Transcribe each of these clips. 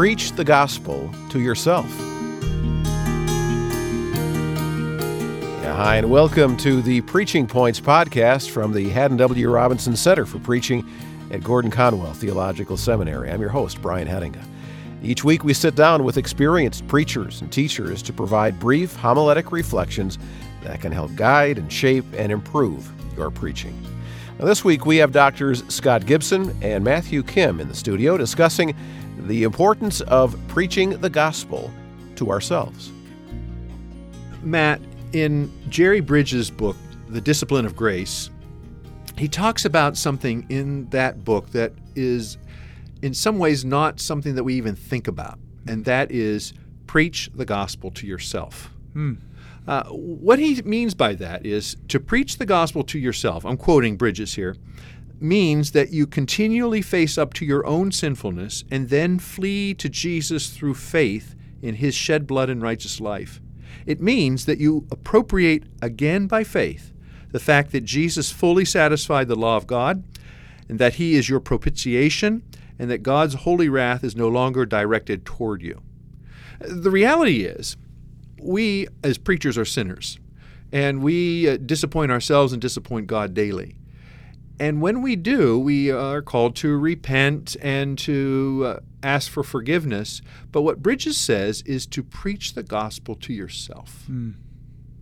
Preach the gospel to yourself. Hi, and welcome to the Preaching Points podcast from the Haddon W. Robinson Center for Preaching at Gordon Conwell Theological Seminary. I'm your host, Brian Hedinga. Each week, we sit down with experienced preachers and teachers to provide brief homiletic reflections that can help guide and shape and improve your preaching. Now, this week, we have doctors Scott Gibson and Matthew Kim in the studio discussing the importance of preaching the gospel to ourselves. Matt, in Jerry Bridges' book, The Discipline of Grace, he talks about something in that book that is, in some ways, not something that we even think about, and that is preach the gospel to yourself. Hmm. Uh, what he means by that is to preach the gospel to yourself. I'm quoting Bridges here means that you continually face up to your own sinfulness and then flee to Jesus through faith in his shed blood and righteous life. It means that you appropriate again by faith the fact that Jesus fully satisfied the law of God and that he is your propitiation and that God's holy wrath is no longer directed toward you. The reality is, we as preachers are sinners and we uh, disappoint ourselves and disappoint God daily. And when we do, we are called to repent and to uh, ask for forgiveness. But what Bridges says is to preach the gospel to yourself. Mm.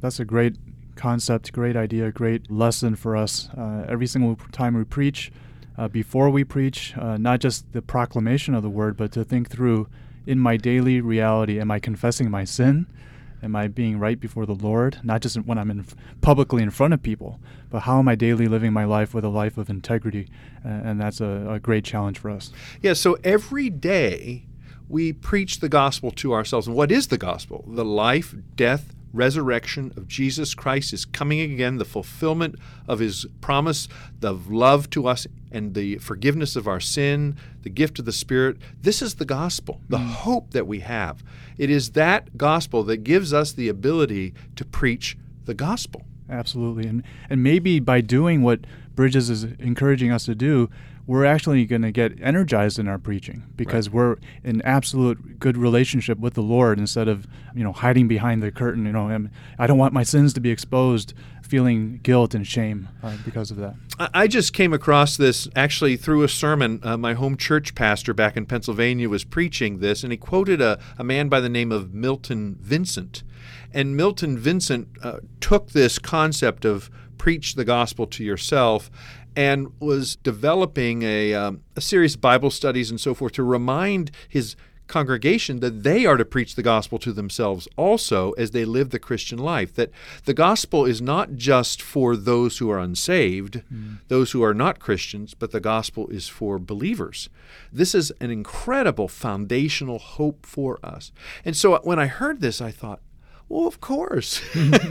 That's a great concept, great idea, great lesson for us. Uh, every single time we preach, uh, before we preach, uh, not just the proclamation of the word, but to think through in my daily reality, am I confessing my sin? Am I being right before the Lord? Not just when I'm in, publicly in front of people, but how am I daily living my life with a life of integrity? And that's a, a great challenge for us. Yeah, so every day we preach the gospel to ourselves. And what is the gospel? The life, death, resurrection of Jesus Christ is coming again, the fulfillment of his promise, the love to us and the forgiveness of our sin, the gift of the Spirit. This is the gospel, the mm. hope that we have. It is that gospel that gives us the ability to preach the gospel. Absolutely. And and maybe by doing what Bridges is encouraging us to do, we're actually going to get energized in our preaching because right. we're in absolute good relationship with the Lord instead of you know hiding behind the curtain. You know, I don't want my sins to be exposed, feeling guilt and shame uh, because of that. I just came across this actually through a sermon. Uh, my home church pastor back in Pennsylvania was preaching this, and he quoted a, a man by the name of Milton Vincent. And Milton Vincent uh, took this concept of preach the gospel to yourself and was developing a, um, a series of Bible studies and so forth to remind his congregation that they are to preach the gospel to themselves also as they live the Christian life. That the gospel is not just for those who are unsaved, mm. those who are not Christians, but the gospel is for believers. This is an incredible foundational hope for us. And so when I heard this, I thought, well, of course.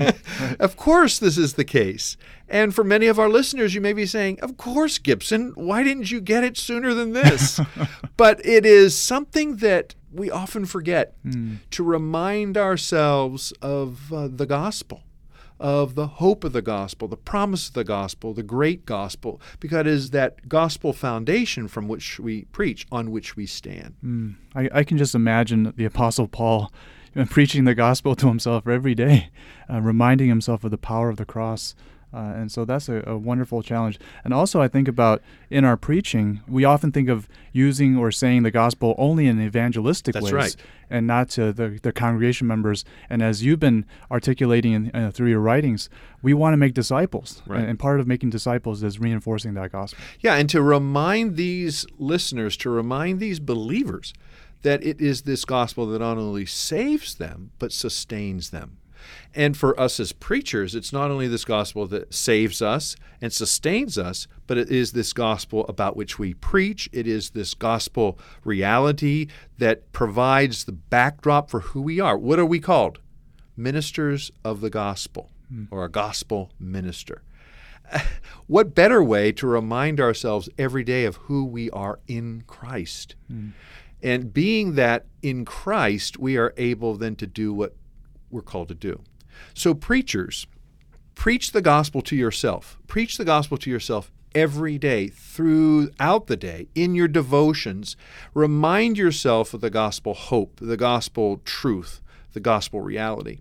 of course, this is the case. And for many of our listeners, you may be saying, Of course, Gibson, why didn't you get it sooner than this? but it is something that we often forget mm. to remind ourselves of uh, the gospel, of the hope of the gospel, the promise of the gospel, the great gospel, because it is that gospel foundation from which we preach, on which we stand. Mm. I, I can just imagine the Apostle Paul preaching the gospel to himself every day, uh, reminding himself of the power of the cross. Uh, and so that's a, a, wonderful challenge. And also, I think about in our preaching, we often think of using or saying the gospel only in evangelistic that's ways, right. and not to the, the congregation members. And as you've been articulating in, uh, through your writings, we want to make disciples, right. and, and part of making disciples is reinforcing that gospel. Yeah, and to remind these listeners, to remind these believers that it is this gospel that not only saves them, but sustains them. And for us as preachers, it's not only this gospel that saves us and sustains us, but it is this gospel about which we preach. It is this gospel reality that provides the backdrop for who we are. What are we called? Ministers of the gospel hmm. or a gospel minister. What better way to remind ourselves every day of who we are in Christ? Hmm. And being that in Christ, we are able then to do what we're called to do. So, preachers, preach the gospel to yourself. Preach the gospel to yourself every day, throughout the day, in your devotions. Remind yourself of the gospel hope, the gospel truth, the gospel reality.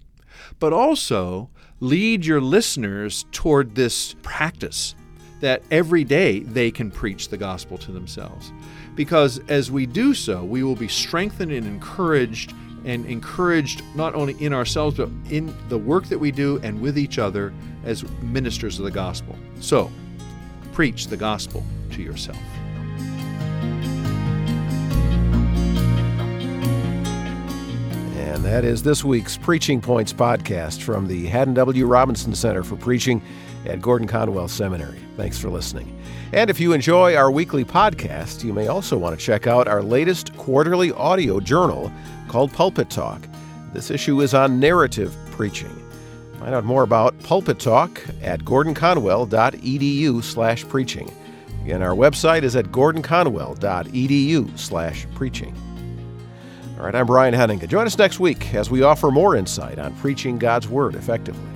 But also lead your listeners toward this practice that every day they can preach the gospel to themselves. Because as we do so, we will be strengthened and encouraged and encouraged not only in ourselves, but in the work that we do and with each other as ministers of the gospel. So, preach the gospel to yourself. And that is this week's Preaching Points podcast from the Haddon W. Robinson Center for Preaching at Gordon Conwell Seminary. Thanks for listening. And if you enjoy our weekly podcast, you may also want to check out our latest quarterly audio journal called Pulpit Talk. This issue is on narrative preaching. Find out more about Pulpit Talk at gordonconwell.edu slash preaching. Again, our website is at gordonconwell.edu slash preaching. All right, I'm Brian Hedinga. Join us next week as we offer more insight on preaching God's Word effectively.